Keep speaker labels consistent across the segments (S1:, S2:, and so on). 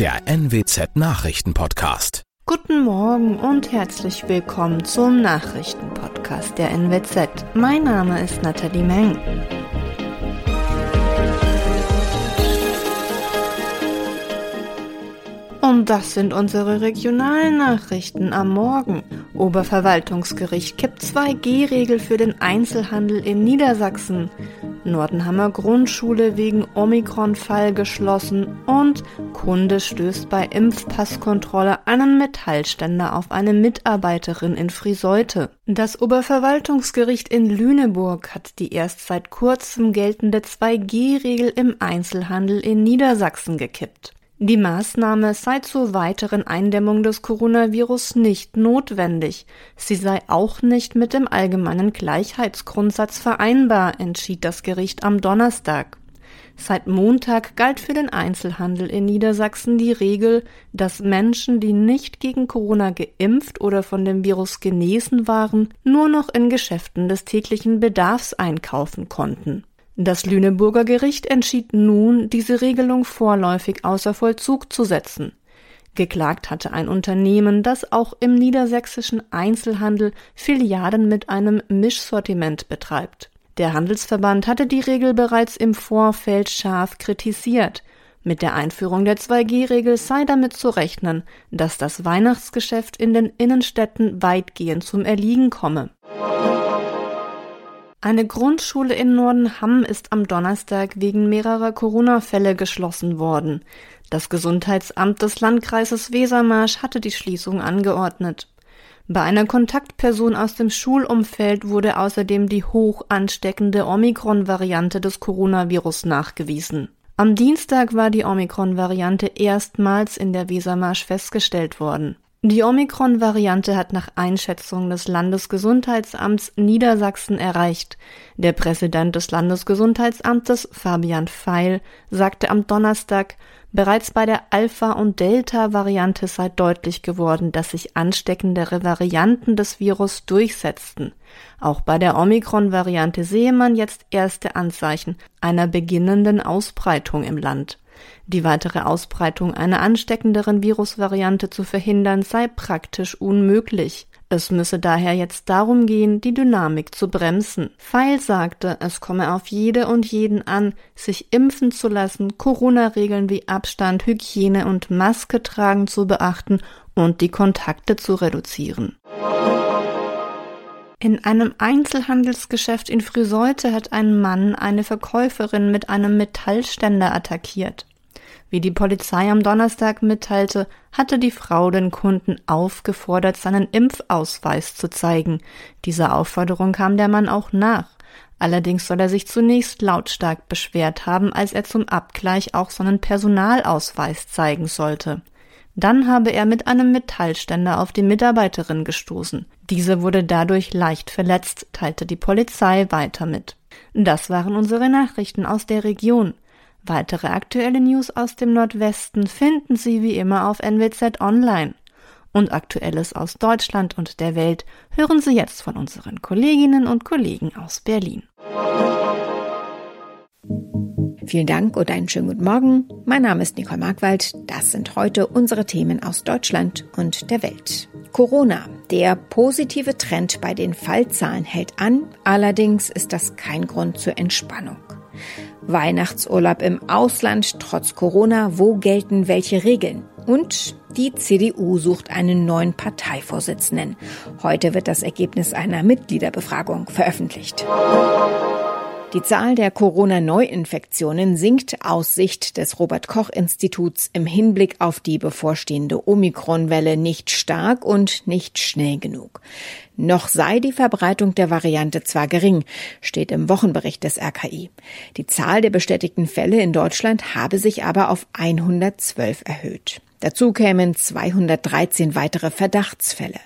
S1: der NWZ Nachrichtenpodcast.
S2: Guten Morgen und herzlich willkommen zum Nachrichtenpodcast der NWZ. Mein Name ist Nathalie Meng. Und das sind unsere regionalen Nachrichten am Morgen. Oberverwaltungsgericht kippt 2G-Regel für den Einzelhandel in Niedersachsen. Nordenhammer Grundschule wegen Omikron-Fall geschlossen und Kunde stößt bei Impfpasskontrolle einen Metallständer auf eine Mitarbeiterin in Friseute. Das Oberverwaltungsgericht in Lüneburg hat die erst seit kurzem geltende 2G-Regel im Einzelhandel in Niedersachsen gekippt. Die Maßnahme sei zur weiteren Eindämmung des Coronavirus nicht notwendig. Sie sei auch nicht mit dem allgemeinen Gleichheitsgrundsatz vereinbar, entschied das Gericht am Donnerstag. Seit Montag galt für den Einzelhandel in Niedersachsen die Regel, dass Menschen, die nicht gegen Corona geimpft oder von dem Virus genesen waren, nur noch in Geschäften des täglichen Bedarfs einkaufen konnten. Das Lüneburger Gericht entschied nun, diese Regelung vorläufig außer Vollzug zu setzen. Geklagt hatte ein Unternehmen, das auch im niedersächsischen Einzelhandel Filialen mit einem Mischsortiment betreibt. Der Handelsverband hatte die Regel bereits im Vorfeld scharf kritisiert. Mit der Einführung der 2G-Regel sei damit zu rechnen, dass das Weihnachtsgeschäft in den Innenstädten weitgehend zum Erliegen komme. Eine Grundschule in Nordenham ist am Donnerstag wegen mehrerer Corona-Fälle geschlossen worden. Das Gesundheitsamt des Landkreises Wesermarsch hatte die Schließung angeordnet. Bei einer Kontaktperson aus dem Schulumfeld wurde außerdem die hoch ansteckende Omikron-Variante des Coronavirus nachgewiesen. Am Dienstag war die Omikron-Variante erstmals in der Wesermarsch festgestellt worden. Die Omikron-Variante hat nach Einschätzung des Landesgesundheitsamts Niedersachsen erreicht. Der Präsident des Landesgesundheitsamtes, Fabian Feil, sagte am Donnerstag, bereits bei der Alpha- und Delta-Variante sei deutlich geworden, dass sich ansteckendere Varianten des Virus durchsetzten. Auch bei der Omikron-Variante sehe man jetzt erste Anzeichen einer beginnenden Ausbreitung im Land. Die weitere Ausbreitung einer ansteckenderen Virusvariante zu verhindern sei praktisch unmöglich. Es müsse daher jetzt darum gehen, die Dynamik zu bremsen. Feil sagte, es komme auf jede und jeden an, sich impfen zu lassen, Corona-Regeln wie Abstand, Hygiene und Maske tragen zu beachten und die Kontakte zu reduzieren. In einem Einzelhandelsgeschäft in Friseute hat ein Mann eine Verkäuferin mit einem Metallständer attackiert. Wie die Polizei am Donnerstag mitteilte, hatte die Frau den Kunden aufgefordert, seinen Impfausweis zu zeigen. Dieser Aufforderung kam der Mann auch nach. Allerdings soll er sich zunächst lautstark beschwert haben, als er zum Abgleich auch seinen Personalausweis zeigen sollte. Dann habe er mit einem Metallständer auf die Mitarbeiterin gestoßen. Diese wurde dadurch leicht verletzt, teilte die Polizei weiter mit. Das waren unsere Nachrichten aus der Region. Weitere aktuelle News aus dem Nordwesten finden Sie wie immer auf NWZ Online. Und Aktuelles aus Deutschland und der Welt hören Sie jetzt von unseren Kolleginnen und Kollegen aus Berlin.
S3: Vielen Dank und einen schönen guten Morgen. Mein Name ist Nicole Markwald. Das sind heute unsere Themen aus Deutschland und der Welt. Corona. Der positive Trend bei den Fallzahlen hält an. Allerdings ist das kein Grund zur Entspannung. Weihnachtsurlaub im Ausland trotz Corona, wo gelten welche Regeln? Und die CDU sucht einen neuen Parteivorsitzenden. Heute wird das Ergebnis einer Mitgliederbefragung veröffentlicht. Die Zahl der Corona-Neuinfektionen sinkt aus Sicht des Robert Koch Instituts im Hinblick auf die bevorstehende Omikron-Welle nicht stark und nicht schnell genug. Noch sei die Verbreitung der Variante zwar gering, steht im Wochenbericht des RKI. Die Zahl der bestätigten Fälle in Deutschland habe sich aber auf 112 erhöht. Dazu kämen 213 weitere Verdachtsfälle.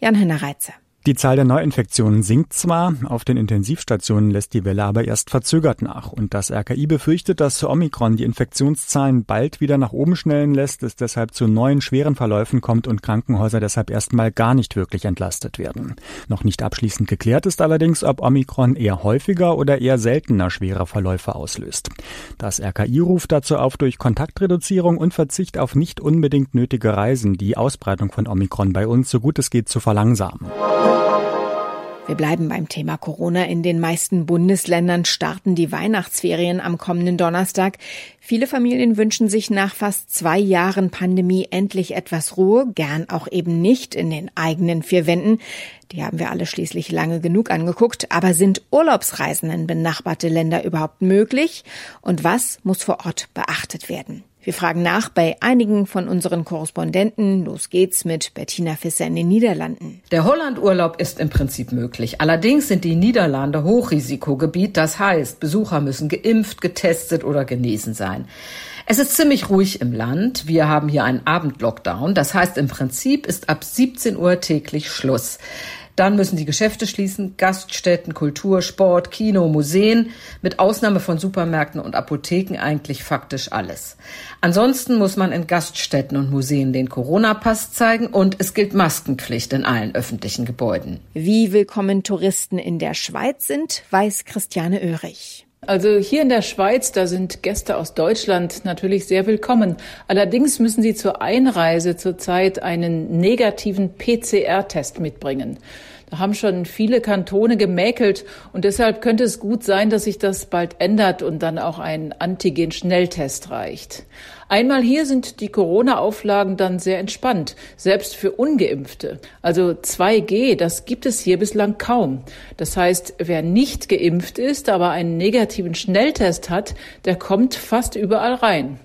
S3: Jan-Henner Reitzer.
S4: Die Zahl der Neuinfektionen sinkt zwar, auf den Intensivstationen lässt die Welle aber erst verzögert nach. Und das RKI befürchtet, dass Omikron die Infektionszahlen bald wieder nach oben schnellen lässt, es deshalb zu neuen schweren Verläufen kommt und Krankenhäuser deshalb erstmal gar nicht wirklich entlastet werden. Noch nicht abschließend geklärt ist allerdings, ob Omikron eher häufiger oder eher seltener schwere Verläufe auslöst. Das RKI ruft dazu auf, durch Kontaktreduzierung und Verzicht auf nicht unbedingt nötige Reisen die Ausbreitung von Omikron bei uns so gut es geht zu verlangsamen.
S3: Wir bleiben beim Thema Corona. In den meisten Bundesländern starten die Weihnachtsferien am kommenden Donnerstag. Viele Familien wünschen sich nach fast zwei Jahren Pandemie endlich etwas Ruhe, gern auch eben nicht in den eigenen vier Wänden. Die haben wir alle schließlich lange genug angeguckt. Aber sind Urlaubsreisen in benachbarte Länder überhaupt möglich? Und was muss vor Ort beachtet werden? Wir fragen nach bei einigen von unseren Korrespondenten. Los geht's mit Bettina Fisser in den Niederlanden.
S5: Der Hollandurlaub ist im Prinzip möglich. Allerdings sind die Niederlande Hochrisikogebiet. Das heißt, Besucher müssen geimpft, getestet oder genesen sein. Es ist ziemlich ruhig im Land. Wir haben hier einen Abendlockdown. Das heißt, im Prinzip ist ab 17 Uhr täglich Schluss. Dann müssen die Geschäfte schließen, Gaststätten, Kultur, Sport, Kino, Museen, mit Ausnahme von Supermärkten und Apotheken eigentlich faktisch alles. Ansonsten muss man in Gaststätten und Museen den Corona-Pass zeigen und es gilt Maskenpflicht in allen öffentlichen Gebäuden.
S3: Wie willkommen Touristen in der Schweiz sind, weiß Christiane Oehrig.
S6: Also hier in der Schweiz, da sind Gäste aus Deutschland natürlich sehr willkommen. Allerdings müssen sie zur Einreise zurzeit einen negativen PCR-Test mitbringen. Da haben schon viele Kantone gemäkelt und deshalb könnte es gut sein, dass sich das bald ändert und dann auch ein Antigen-Schnelltest reicht. Einmal hier sind die Corona-Auflagen dann sehr entspannt, selbst für ungeimpfte. Also 2G, das gibt es hier bislang kaum. Das heißt, wer nicht geimpft ist, aber einen negativen Schnelltest hat, der kommt fast überall rein.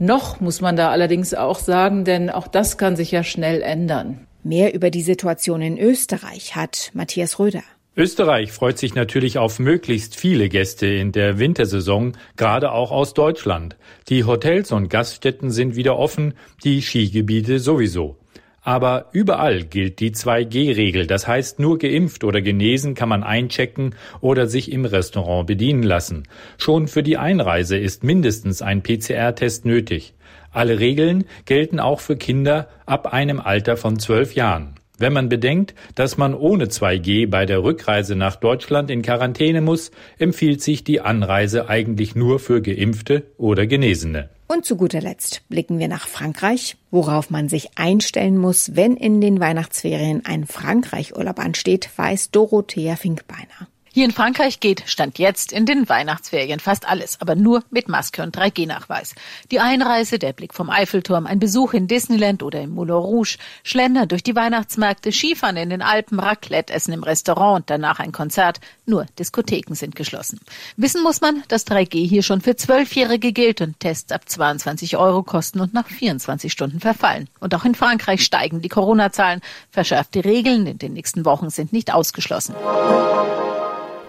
S6: Noch muss man da allerdings auch sagen, denn auch das kann sich ja schnell ändern.
S3: Mehr über die Situation in Österreich hat Matthias Röder.
S7: Österreich freut sich natürlich auf möglichst viele Gäste in der Wintersaison, gerade auch aus Deutschland. Die Hotels und Gaststätten sind wieder offen, die Skigebiete sowieso. Aber überall gilt die 2G-Regel. Das heißt, nur geimpft oder genesen kann man einchecken oder sich im Restaurant bedienen lassen. Schon für die Einreise ist mindestens ein PCR-Test nötig. Alle Regeln gelten auch für Kinder ab einem Alter von zwölf Jahren. Wenn man bedenkt, dass man ohne 2G bei der Rückreise nach Deutschland in Quarantäne muss, empfiehlt sich die Anreise eigentlich nur für Geimpfte oder Genesene.
S3: Und zu guter Letzt blicken wir nach Frankreich, worauf man sich einstellen muss, wenn in den Weihnachtsferien ein Frankreich-Urlaub ansteht, weiß Dorothea Finkbeiner.
S8: Hier in Frankreich geht Stand jetzt in den Weihnachtsferien fast alles, aber nur mit Maske und 3G-Nachweis. Die Einreise, der Blick vom Eiffelturm, ein Besuch in Disneyland oder im Moulin Rouge, Schlender durch die Weihnachtsmärkte, Skifahren in den Alpen, Raclette essen im Restaurant und danach ein Konzert. Nur Diskotheken sind geschlossen. Wissen muss man, dass 3G hier schon für Zwölfjährige gilt und Tests ab 22 Euro kosten und nach 24 Stunden verfallen. Und auch in Frankreich steigen die Corona-Zahlen. Verschärfte Regeln in den nächsten Wochen sind nicht ausgeschlossen.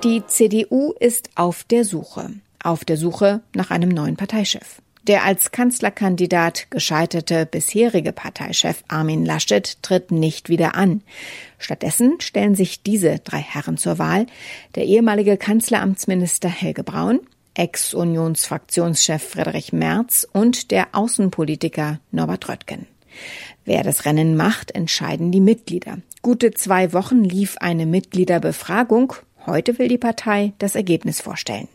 S3: Die CDU ist auf der Suche. Auf der Suche nach einem neuen Parteichef. Der als Kanzlerkandidat gescheiterte bisherige Parteichef Armin Laschet tritt nicht wieder an. Stattdessen stellen sich diese drei Herren zur Wahl. Der ehemalige Kanzleramtsminister Helge Braun, Ex-Unionsfraktionschef Friedrich Merz und der Außenpolitiker Norbert Röttgen. Wer das Rennen macht, entscheiden die Mitglieder. Gute zwei Wochen lief eine Mitgliederbefragung Heute will die Partei das Ergebnis vorstellen.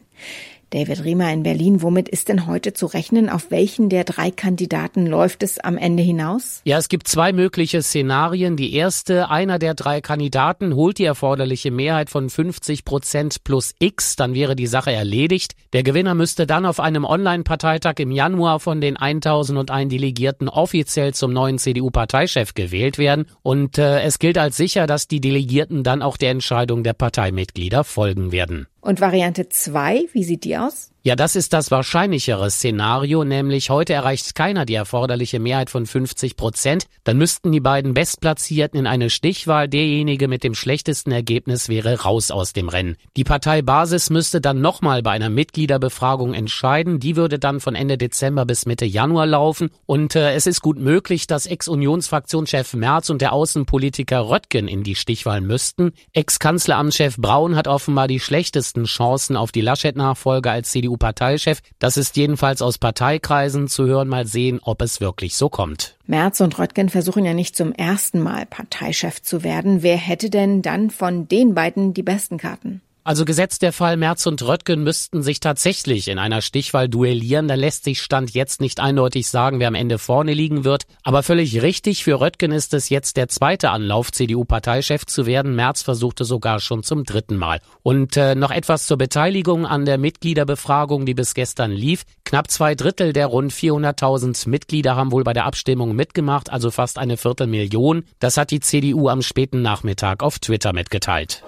S3: David Riemer in Berlin, womit ist denn heute zu rechnen? Auf welchen der drei Kandidaten läuft es am Ende hinaus?
S9: Ja, es gibt zwei mögliche Szenarien. Die erste, einer der drei Kandidaten holt die erforderliche Mehrheit von 50 Prozent plus X, dann wäre die Sache erledigt. Der Gewinner müsste dann auf einem Online-Parteitag im Januar von den 1001 Delegierten offiziell zum neuen CDU-Parteichef gewählt werden. Und äh, es gilt als sicher, dass die Delegierten dann auch der Entscheidung der Parteimitglieder folgen werden.
S3: Und Variante 2, wie sieht die aus?
S9: Ja, das ist das wahrscheinlichere Szenario, nämlich heute erreicht keiner die erforderliche Mehrheit von 50 Prozent. Dann müssten die beiden Bestplatzierten in eine Stichwahl. Derjenige mit dem schlechtesten Ergebnis wäre raus aus dem Rennen. Die Partei Basis müsste dann nochmal bei einer Mitgliederbefragung entscheiden. Die würde dann von Ende Dezember bis Mitte Januar laufen. Und äh, es ist gut möglich, dass Ex-Unionsfraktionschef Merz und der Außenpolitiker Röttgen in die Stichwahl müssten. Ex-Kanzleramtschef Braun hat offenbar die schlechtesten Chancen auf die Laschet-Nachfolge als CDU CDU-Parteichef. Das ist jedenfalls aus Parteikreisen zu hören. Mal sehen, ob es wirklich so kommt.
S3: Merz und Röttgen versuchen ja nicht zum ersten Mal Parteichef zu werden. Wer hätte denn dann von den beiden die besten Karten?
S9: Also gesetzt der Fall Merz und Röttgen müssten sich tatsächlich in einer Stichwahl duellieren, dann lässt sich Stand jetzt nicht eindeutig sagen, wer am Ende vorne liegen wird. Aber völlig richtig, für Röttgen ist es jetzt der zweite Anlauf, CDU-Parteichef zu werden. Merz versuchte sogar schon zum dritten Mal. Und äh, noch etwas zur Beteiligung an der Mitgliederbefragung, die bis gestern lief. Knapp zwei Drittel der rund 400.000 Mitglieder haben wohl bei der Abstimmung mitgemacht, also fast eine Viertelmillion. Das hat die CDU am späten Nachmittag auf Twitter mitgeteilt.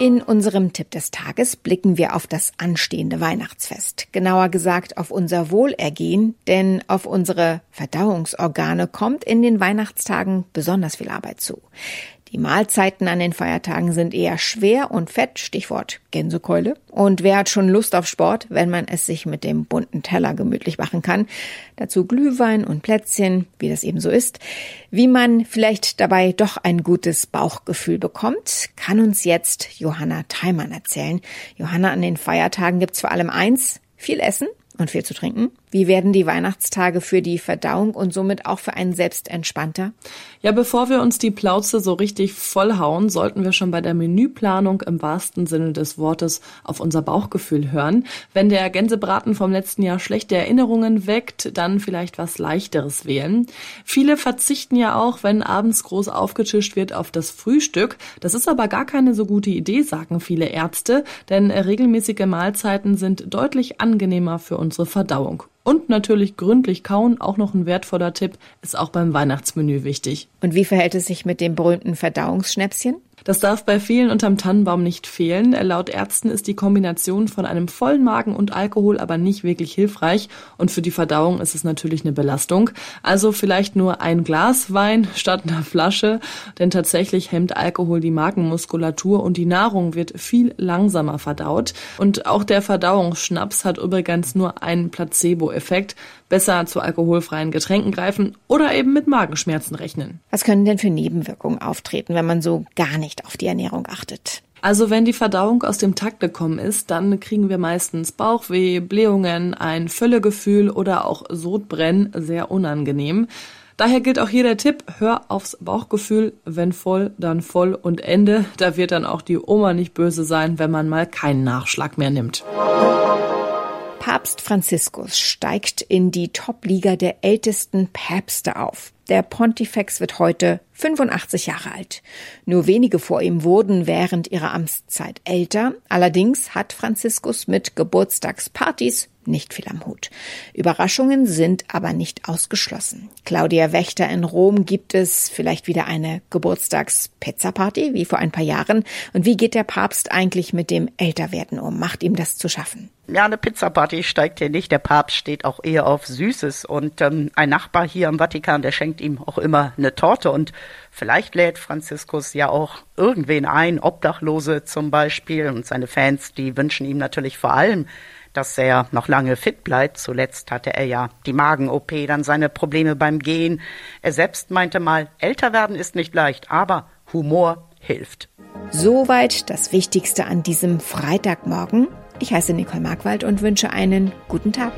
S3: In unserem Tipp des Tages blicken wir auf das anstehende Weihnachtsfest. Genauer gesagt auf unser Wohlergehen, denn auf unsere Verdauungsorgane kommt in den Weihnachtstagen besonders viel Arbeit zu. Die Mahlzeiten an den Feiertagen sind eher schwer und fett, Stichwort Gänsekeule. Und wer hat schon Lust auf Sport, wenn man es sich mit dem bunten Teller gemütlich machen kann? Dazu Glühwein und Plätzchen, wie das eben so ist. Wie man vielleicht dabei doch ein gutes Bauchgefühl bekommt, kann uns jetzt Johanna Theimann erzählen. Johanna, an den Feiertagen gibt's vor allem eins, viel Essen und viel zu trinken. Wie werden die Weihnachtstage für die Verdauung und somit auch für einen selbst entspannter?
S10: Ja, bevor wir uns die Plauze so richtig vollhauen, sollten wir schon bei der Menüplanung im wahrsten Sinne des Wortes auf unser Bauchgefühl hören. Wenn der Gänsebraten vom letzten Jahr schlechte Erinnerungen weckt, dann vielleicht was leichteres wählen. Viele verzichten ja auch, wenn abends groß aufgetischt wird, auf das Frühstück. Das ist aber gar keine so gute Idee, sagen viele Ärzte, denn regelmäßige Mahlzeiten sind deutlich angenehmer für unsere Verdauung. Und natürlich gründlich kauen, auch noch ein wertvoller Tipp, ist auch beim Weihnachtsmenü wichtig.
S3: Und wie verhält es sich mit dem berühmten Verdauungsschnäpschen?
S10: Das darf bei vielen unterm Tannenbaum nicht fehlen. Laut Ärzten ist die Kombination von einem vollen Magen und Alkohol aber nicht wirklich hilfreich und für die Verdauung ist es natürlich eine Belastung. Also vielleicht nur ein Glas Wein statt einer Flasche, denn tatsächlich hemmt Alkohol die Magenmuskulatur und die Nahrung wird viel langsamer verdaut. Und auch der Verdauungsschnaps hat übrigens nur einen Placebo-Effekt. Besser zu alkoholfreien Getränken greifen oder eben mit Magenschmerzen rechnen.
S3: Was können denn für Nebenwirkungen auftreten, wenn man so gar nicht nicht auf die Ernährung achtet.
S10: Also wenn die Verdauung aus dem Takt gekommen ist, dann kriegen wir meistens Bauchweh, Blähungen, ein Völlegefühl oder auch Sodbrennen, sehr unangenehm. Daher gilt auch hier der Tipp, hör aufs Bauchgefühl, wenn voll, dann voll und Ende. Da wird dann auch die Oma nicht böse sein, wenn man mal keinen Nachschlag mehr nimmt.
S3: Papst Franziskus steigt in die Top-Liga der ältesten Päpste auf. Der Pontifex wird heute 85 Jahre alt. Nur wenige vor ihm wurden während ihrer Amtszeit älter. Allerdings hat Franziskus mit Geburtstagspartys nicht viel am Hut. Überraschungen sind aber nicht ausgeschlossen. Claudia Wächter in Rom gibt es vielleicht wieder eine Geburtstagspizza-Party wie vor ein paar Jahren. Und wie geht der Papst eigentlich mit dem Älterwerden um? Macht ihm das zu schaffen?
S11: Ja, eine Pizza-Party steigt hier nicht. Der Papst steht auch eher auf Süßes. Und ähm, ein Nachbar hier im Vatikan, der schenkt ihm auch immer eine Torte. Und vielleicht lädt Franziskus ja auch irgendwen ein, Obdachlose zum Beispiel. Und seine Fans, die wünschen ihm natürlich vor allem, dass er noch lange fit bleibt. Zuletzt hatte er ja die Magen-OP, dann seine Probleme beim Gehen. Er selbst meinte mal, älter werden ist nicht leicht, aber Humor hilft.
S3: Soweit das Wichtigste an diesem Freitagmorgen. Ich heiße Nicole Markwald und wünsche einen guten Tag.